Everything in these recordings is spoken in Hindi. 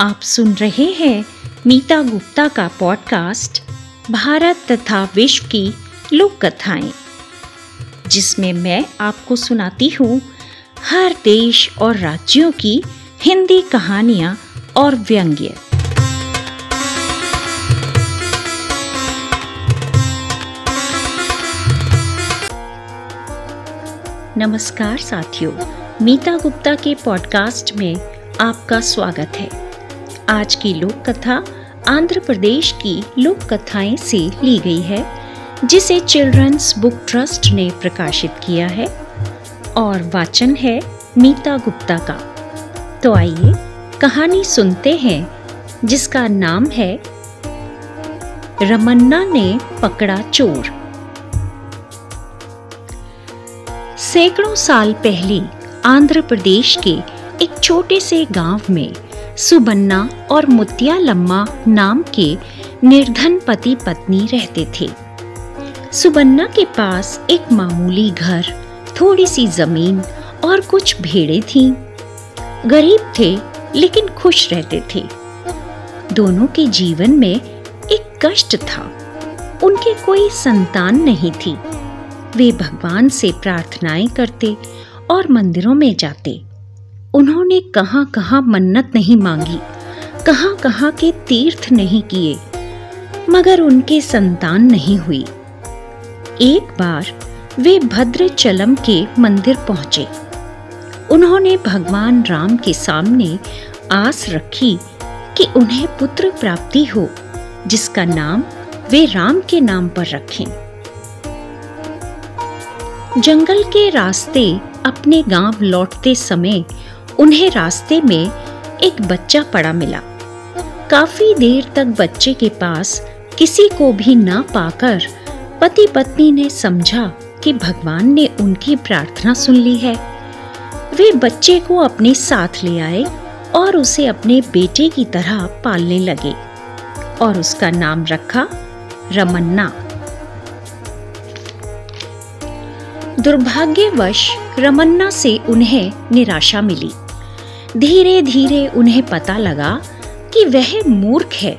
आप सुन रहे हैं मीता गुप्ता का पॉडकास्ट भारत तथा विश्व की लोक कथाएँ, जिसमें मैं आपको सुनाती हूँ हर देश और राज्यों की हिंदी कहानियाँ और व्यंग्य। नमस्कार साथियों, मीता गुप्ता के पॉडकास्ट में आपका स्वागत है। आज की लोक कथा आंध्र प्रदेश की लोक कथाएँ से ली गई है, जिसे चिल्ड्रंस बुक ट्रस्ट ने प्रकाशित किया है, और वाचन है मीता गुप्ता का। तो आइए कहानी सुनते हैं, जिसका नाम है रमन्ना ने पकड़ा चोर। सैकड़ों साल पहले आंध्र प्रदेश के एक छोटे से गाँव में सुबन्ना और मुतिया लम्मा नाम के निर्धन पति पत्नी रहते थे। सुबन्ना के पास एक मामूली घर, थोड़ी सी ज़मीन और कुछ भेड़े थीं। गरीब थे, लेकिन खुश रहते थे। दोनों के जीवन में एक कष्ट था। उनके कोई संतान नहीं थी। वे भगवान से प्रार्थनाएँ करते और मंदिरों में जाते। उन्होंने कहाँ कहाँ मन्नत नहीं मांगी, कहाँ कहाँ के तीर्थ नहीं किए, मगर उनके संतान नहीं हुई। एक बार वे भद्रचलम के मंदिर पहुँचे। उन्होंने भगवान राम के सामने आस रखी कि उन्हें पुत्र प्राप्ति हो, जिसका नाम वे राम के नाम पर रखें। जंगल के रास्ते अपने गाँव लौटते समय उन्हें रास्ते में एक बच्चा पड़ा मिला। काफ़ी देर तक बच्चे के पास किसी को भी ना पाकर पति पत्नी ने समझा कि भगवान ने उनकी प्रार्थना सुन ली है। वे बच्चे को अपने साथ ले आए और उसे अपने बेटे की तरह पालने लगे और उसका नाम रखा रमन्ना। दुर्भाग्यवश रमन्ना से उन्हें निराशा मिली। धीरे धीरे उन्हें पता लगा कि वह मूर्ख है।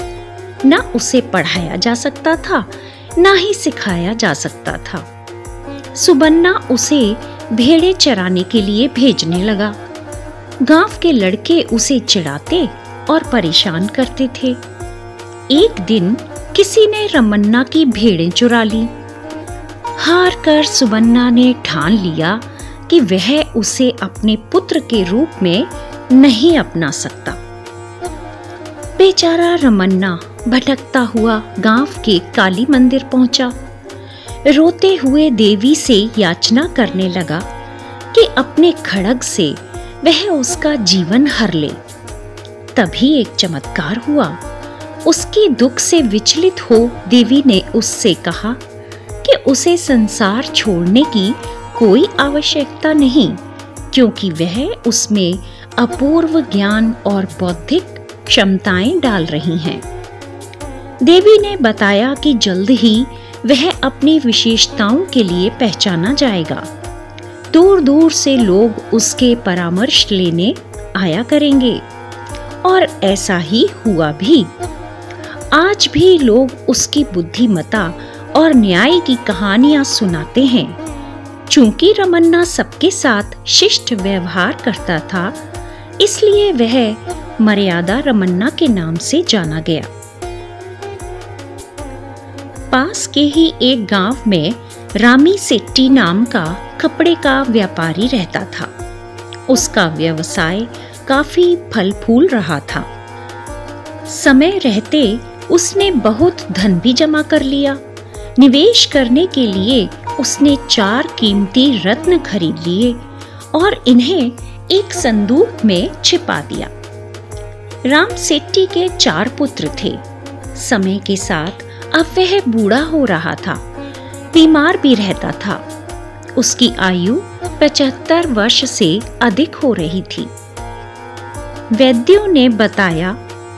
न उसे पढ़ाया जा सकता था, न ही सिखाया जा सकता था। सुबन्ना उसे भेड़े चराने के लिए भेजने लगा। गाँव के लड़के उसे चिढ़ाते और परेशान करते थे। एक दिन किसी ने रमन्ना की भेड़ें चुरा ली। हार कर सुबन्ना ने ठान लिया कि वह उसे अपने पुत्र के रूप में नहीं अपना सकता। बेचारा रमन्ना भटकता हुआ गाँव के काली मंदिर पहुँचा। रोते हुए देवी से याचना करने लगा कि अपने खड़ग से वह उसका जीवन हर ले। तभी एक चमत्कार हुआ। उसके दुख से विचलित हो देवी ने उससे कहा कि उसे संसार छोड़ने की कोई आवश्यकता नहीं, क्योंकि वह उसमें अपूर्व ज्ञान और बौद्धिक क्षमताएँ डाल रही हैं। देवी ने बताया कि जल्द ही वह अपनी विशेषताओं के लिए पहचाना जाएगा। दूर दूर से लोग उसके परामर्श लेने आया करेंगे। और ऐसा ही हुआ भी। आज भी लोग उसकी बुद्धिमता और न्याय की कहानियाँ सुनाते हैं। चूँकि रमन्ना सबके साथ शिष्ट व्यवहार करता था इसलिए वह मर्यादा रमन्ना के नाम से जाना गया। पास के ही एक गाँव में रामी सेट्टी नाम का कपड़े का व्यापारी रहता था। उसका व्यवसाय काफ़ी फल फूल रहा था। समय रहते उसने बहुत धन भी जमा कर लिया। निवेश करने के लिए उसने चार कीमती रत्न खरीद लिए और इन्हें एक संदूक में छिपा दिया। राम सेट्टी के चार पुत्र थे। समय के साथ अब वह बूढ़ा हो रहा था। बीमार भी रहता था। उसकी आयु पचहत्तर वर्ष से अधिक हो रही थी। वैद्यों ने बताया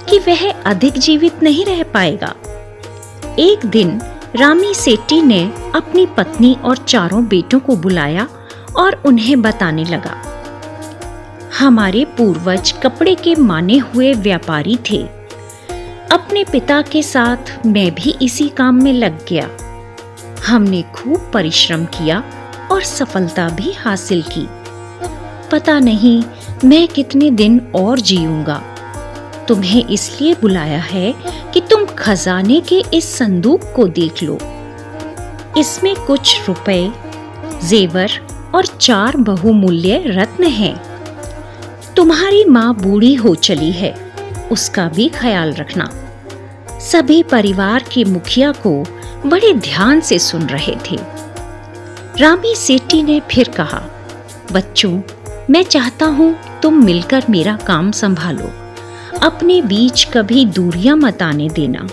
कि वह अधिक जीवित नहीं रह पाएगा। एक दिन रामी सेट्टी ने अपनी पत्नी और चारों बेटों को बुलाया और उन्हें बताने लगा। हमारे पूर्वज कपड़े के माने हुए व्यापारी थे। अपने पिता के साथ मैं भी इसी काम में लग गया। हमने खूब परिश्रम किया और सफलता भी हासिल की। पता नहीं मैं कितने दिन और जीऊँगा। तुम्हें इसलिए बुलाया है कि तुम खजाने के इस संदूक को देख लो। इसमें कुछ रुपए, जेवर और चार बहुमूल्य रत्न हैं। तुम्हारी माँ बूढ़ी हो चली है, उसका भी ख्याल रखना। सभी परिवार के मुखिया को बड़े ध्यान से सुन रहे थे। रामी सेठी ने फिर कहा, बच्चों, मैं चाहता हूँ तुम मिलकर मेरा काम संभालो। अपने बीच कभी दूरियाँ मत आने देना।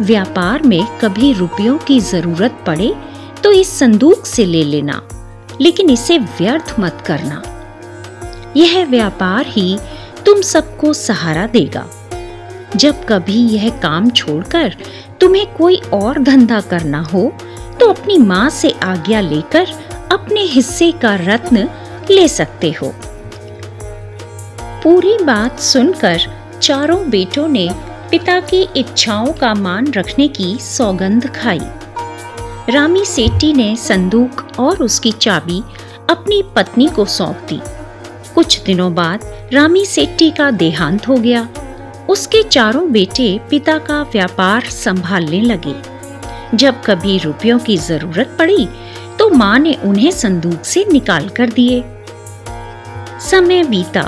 व्यापार में कभी रुपयों की ज़रूरत पड़े तो इस संदूक से ले लेना, लेकिन इसे व्यर्थ मत करना। यह व्यापार ही तुम सबको सहारा देगा। जब कभी यह काम छोड़कर तुम्हें कोई और धंधा करना हो तो अपनी माँ से आज्ञा लेकर अपने हिस्से का रत्न ले सकते हो। पूरी बात सुनकर चारों बेटों ने पिता की इच्छाओं का मान रखने की सौगंध खाई। रामी सेठी ने संदूक और उसकी चाबी अपनी पत्नी को सौंप दी। कुछ दिनों बाद रामी सेट्टी का देहांत हो गया। उसके चारों बेटे पिता का व्यापार संभालने लगे। जब कभी रुपयों की ज़रूरत पड़ी तो माँ ने उन्हें संदूक से निकाल कर दिए। समय बीता।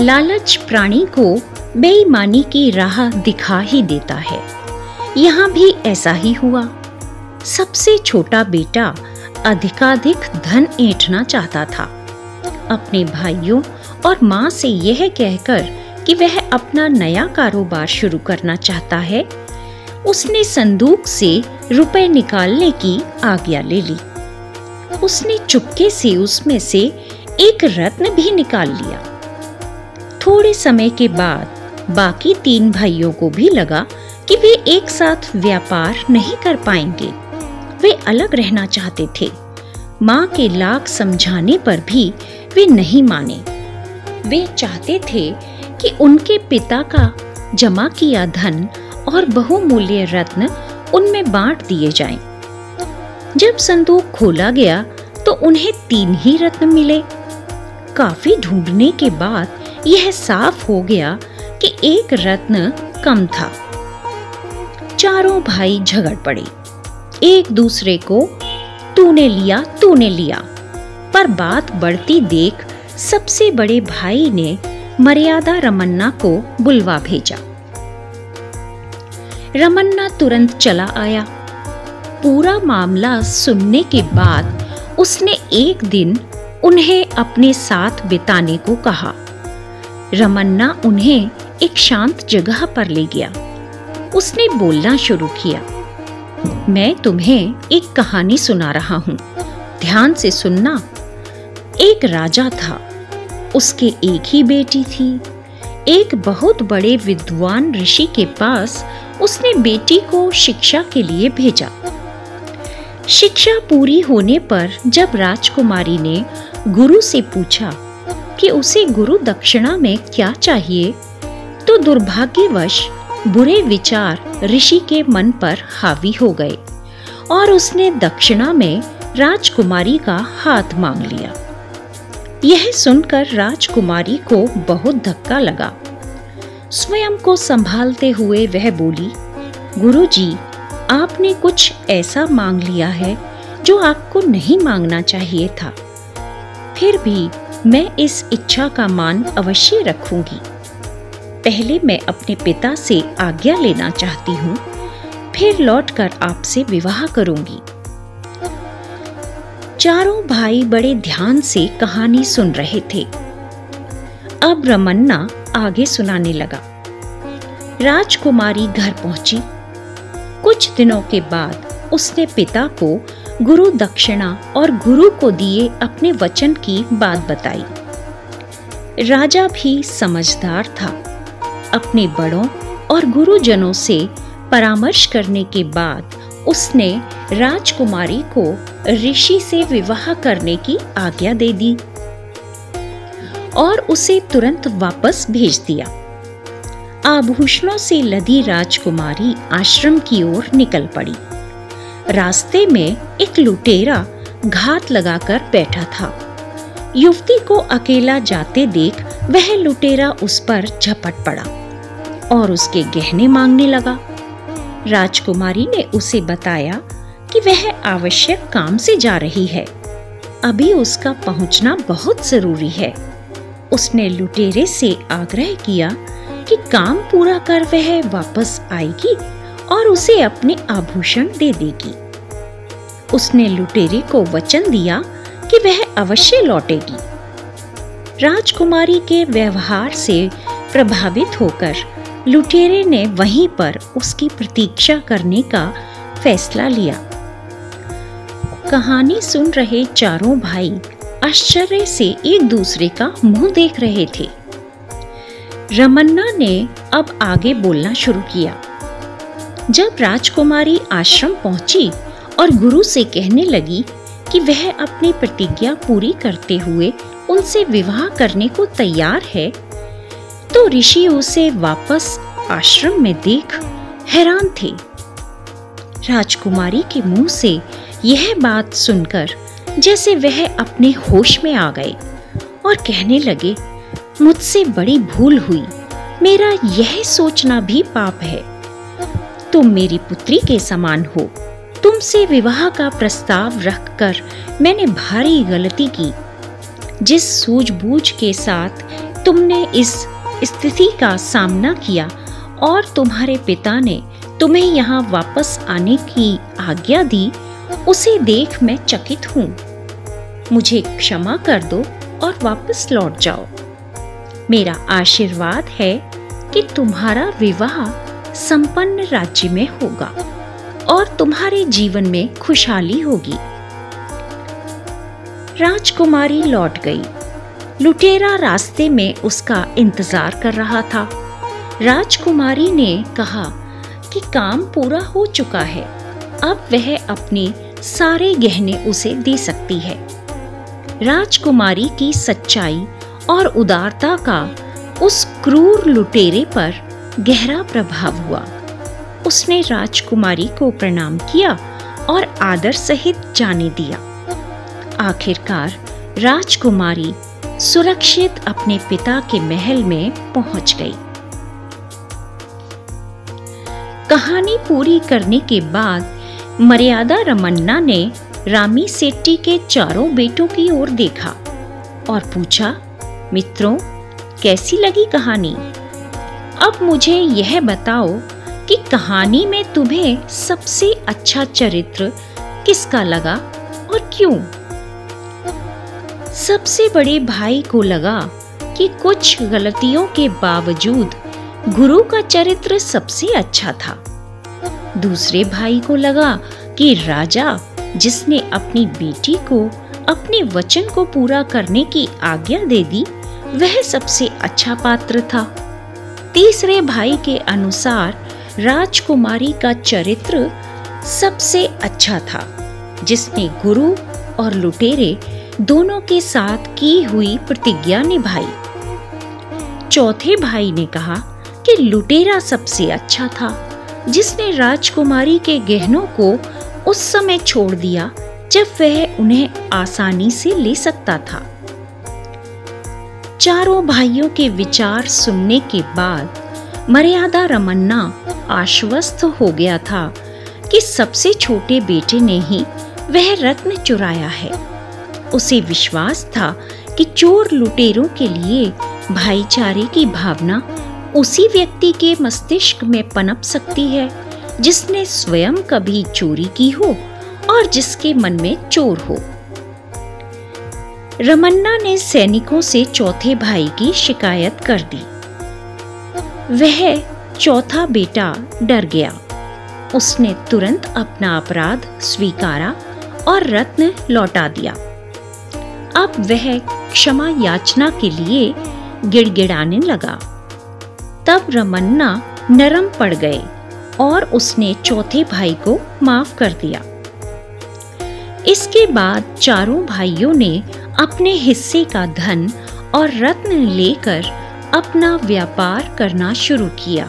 लालच प्राणी को बेईमानी की राह दिखा ही देता है। यहाँ भी ऐसा ही हुआ। सबसे छोटा बेटा अधिकाधिक धन ऐंठना चाहता था। अपने भाइयों और माँ से यह कहकर कि वह अपना नया कारोबार शुरू करना चाहता है, उसने संदूक से रुपए निकालने की आज्ञा ले ली। उसने चुपके से उसमें से एक रत्न भी निकाल लिया। थोड़े समय के बाद बाकी तीन भाइयों को भी लगा कि वे एक साथ व्यापार नहीं कर पाएँगे। वे अलग रहना चाहते थे। माँ के लाख समझाने पर भी वे नहीं माने। वे चाहते थे कि उनके पिता का जमा किया धन और बहुमूल्य रत्न उनमें बांट दिए जाएँ। जब संदूक खोला गया तो उन्हें तीन ही रत्न मिले। काफ़ी ढूँढने के बाद यह साफ़ हो गया कि एक रत्न कम था। चारों भाई झगड़ पड़े। एक दूसरे को, तूने लिया तूने लिया। पर बात बढ़ती देख सबसे बड़े भाई ने मर्यादा रमन्ना को बुलवा भेजा। रमन्ना तुरंत चला आया। पूरा मामला सुनने के बाद उसने एक दिन उन्हें अपने साथ बिताने को कहा। रमन्ना उन्हें एक शांत जगह पर ले गया। उसने बोलना शुरू किया, मैं तुम्हें एक कहानी सुना रहा हूँ। ध्यान से सुनना। एक राजा था। उसके एक ही बेटी थी। एक बहुत बड़े विद्वान ऋषि के पास उसने बेटी को शिक्षा के लिए भेजा। शिक्षा पूरी होने पर जब राजकुमारी ने गुरु से पूछा कि उसे गुरु दक्षिणा में क्या चाहिए तो दुर्भाग्यवश बुरे विचार ऋषि के मन पर हावी हो गए और उसने दक्षिणा में राजकुमारी का हाथ मांग लिया। यह सुनकर राजकुमारी को बहुत धक्का लगा। स्वयं को संभालते हुए वह बोली गुरुजी, आपने कुछ ऐसा मांग लिया है जो आपको नहीं मांगना चाहिए था। फिर भी मैं इस इच्छा का मान अवश्य रखूँगी। पहले मैं अपने पिता से आज्ञा लेना चाहती हूँ फिर लौटकर आपसे विवाह करूँगी। चारों भाई बड़े ध्यान से कहानी सुन रहे थे। अब रमन्ना आगे सुनाने लगा। राजकुमारी घर पहुँची। कुछ दिनों के बाद उसने पिता को गुरु दक्षिणा और गुरु को दिए अपने वचन की बात बताई। राजा भी समझदार था। अपने बड़ों और गुरुजनों से परामर्श करने के बाद उसने राजकुमारी को ऋषि से विवाह करने की आज्ञा दे दी और उसे तुरंत वापस भेज दिया। आभूषणों से लदी राजकुमारी आश्रम की ओर निकल पड़ी। रास्ते में एक लुटेरा घात लगाकर बैठा था। युवती को अकेला जाते देख वह लुटेरा उस पर झपट पड़ा और उसके गहने मांगने लगा। राजकुमारी ने उसे बताया कि वह आवश्यक काम से जा रही है। अभी उसका पहुँचना बहुत ज़रूरी है। उसने लुटेरे से आग्रह किया कि काम पूरा कर वह वापस आएगी और उसे अपने आभूषण दे देगी। उसने लुटेरे को वचन दिया कि वह अवश्य लौटेगी। राजकुमारी के व्यवहार से प्रभावित होकर लुटेरे ने वहीं पर उसकी प्रतीक्षा करने का फैसला लिया। कहानी सुन रहे चारों भाई आश्चर्य से एक दूसरे का मुँह देख रहे थे। रमन्ना ने अब आगे बोलना शुरू किया। जब राजकुमारी आश्रम पहुँची और गुरु से कहने लगी कि वह अपनी प्रतिज्ञा पूरी करते हुए उनसे विवाह करने को तैयार है तो ऋषि उसे वापस आश्रम में देख हैरान थे। राजकुमारी के मुँह से यह बात सुनकर जैसे वह अपने होश में आ गए और कहने लगे, मुझसे बड़ी भूल हुई। मेरा यह सोचना भी पाप है। तुम मेरी पुत्री के समान हो। तुमसे विवाह का प्रस्ताव रखकर मैंने भारी गलती की। जिस सूझबूझ के साथ तुमने इस स्थिति का सामना किया और तुम्हारे पिता ने तुम्हें यहाँ वापस आने की आज्ञा दी, उसे देख मैं चकित हूँ। मुझे क्षमा कर दो और वापस लौट जाओ। मेरा आशीर्वाद है कि तुम्हारा विवाह संपन्न राज्य में होगा और तुम्हारे जीवन में खुशहाली होगी। राजकुमारी लौट गई। लुटेरा रास्ते में उसका इंतज़ार कर रहा था। राजकुमारी ने कहा कि काम पूरा हो चुका है। अब वह अपने सारे गहने उसे दे सकती है। राजकुमारी की सच्चाई और उदारता का उस क्रूर लुटेरे पर गहरा प्रभाव हुआ। उसने राजकुमारी को प्रणाम किया और आदर सहित जाने दिया। आखिरकार राजकुमारी सुरक्षित अपने पिता के महल में पहुँच गई। कहानी पूरी करने के बाद मर्यादा रमन्ना ने रामी सेट्टी के चारों बेटों की ओर देखा और पूछा, मित्रों, कैसी लगी कहानी? अब मुझे यह बताओ कि कहानी में तुम्हें सबसे अच्छा चरित्र किसका लगा और क्यों? सबसे बड़े भाई को लगा कि कुछ गलतियों के बावजूद गुरु का चरित्र सबसे अच्छा था। दूसरे भाई को लगा कि राजा, जिसने अपनी बेटी को अपने वचन को पूरा करने की आज्ञा दे दी, वह सबसे अच्छा पात्र था। तीसरे भाई के अनुसार राजकुमारी का चरित्र सबसे अच्छा था जिसने गुरु और लुटेरे दोनों के साथ की हुई प्रतिज्ञा निभाई। चौथे भाई ने कहा कि लुटेरा सबसे अच्छा था, जिसने राजकुमारी के गहनों को उस समय छोड़ दिया जब वह उन्हें आसानी से ले सकता था। चारों भाइयों के विचार सुनने के बाद मर्यादा रमन्ना आश्वस्त हो गया था कि सबसे छोटे बेटे ने ही वह रत्न चुराया है। उसे विश्वास था कि चोर लुटेरों के लिए भाईचारे की भावना उसी व्यक्ति के मस्तिष्क में पनप सकती है, जिसने स्वयं कभी चोरी की हो और जिसके मन में चोर हो। रमन्ना ने सैनिकों से चौथे भाई की शिकायत कर दी। वह चौथा बेटा डर गया। उसने तुरंत अपना अपराध स्वीकारा और रत्न लौटा दिया। अब वह क्षमा याचना के लिए गिड़गिड़ाने लगा। तब रमन्ना नरम पड़ गए और उसने चौथे भाई को माफ़ कर दिया। इसके बाद चारों भाइयों ने अपने हिस्से का धन और रत्न लेकर अपना व्यापार करना शुरू किया।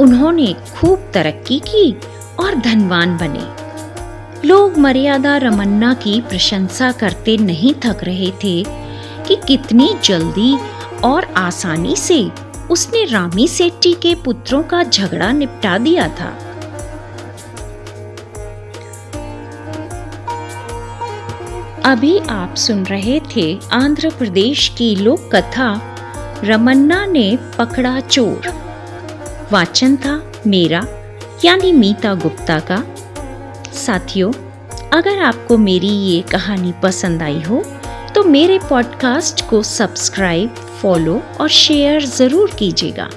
उन्होंने खूब तरक्की की और धनवान बने। लोग मर्यादा रमन्ना की प्रशंसा करते नहीं थक रहे थे कि कितनी जल्दी और आसानी से उसने रामी सेट्टी के पुत्रों का झगड़ा निपटा दिया था। अभी आप सुन रहे थे आंध्र प्रदेश की लोक कथा रमन्ना ने पकड़ा चोर। वाचन था मेरा, यानी मीता गुप्ता का। साथियों, अगर आपको मेरी ये कहानी पसंद आई हो तो मेरे पॉडकास्ट को सब्सक्राइब, फॉलो और शेयर ज़रूर कीजिएगा।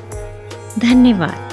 धन्यवाद।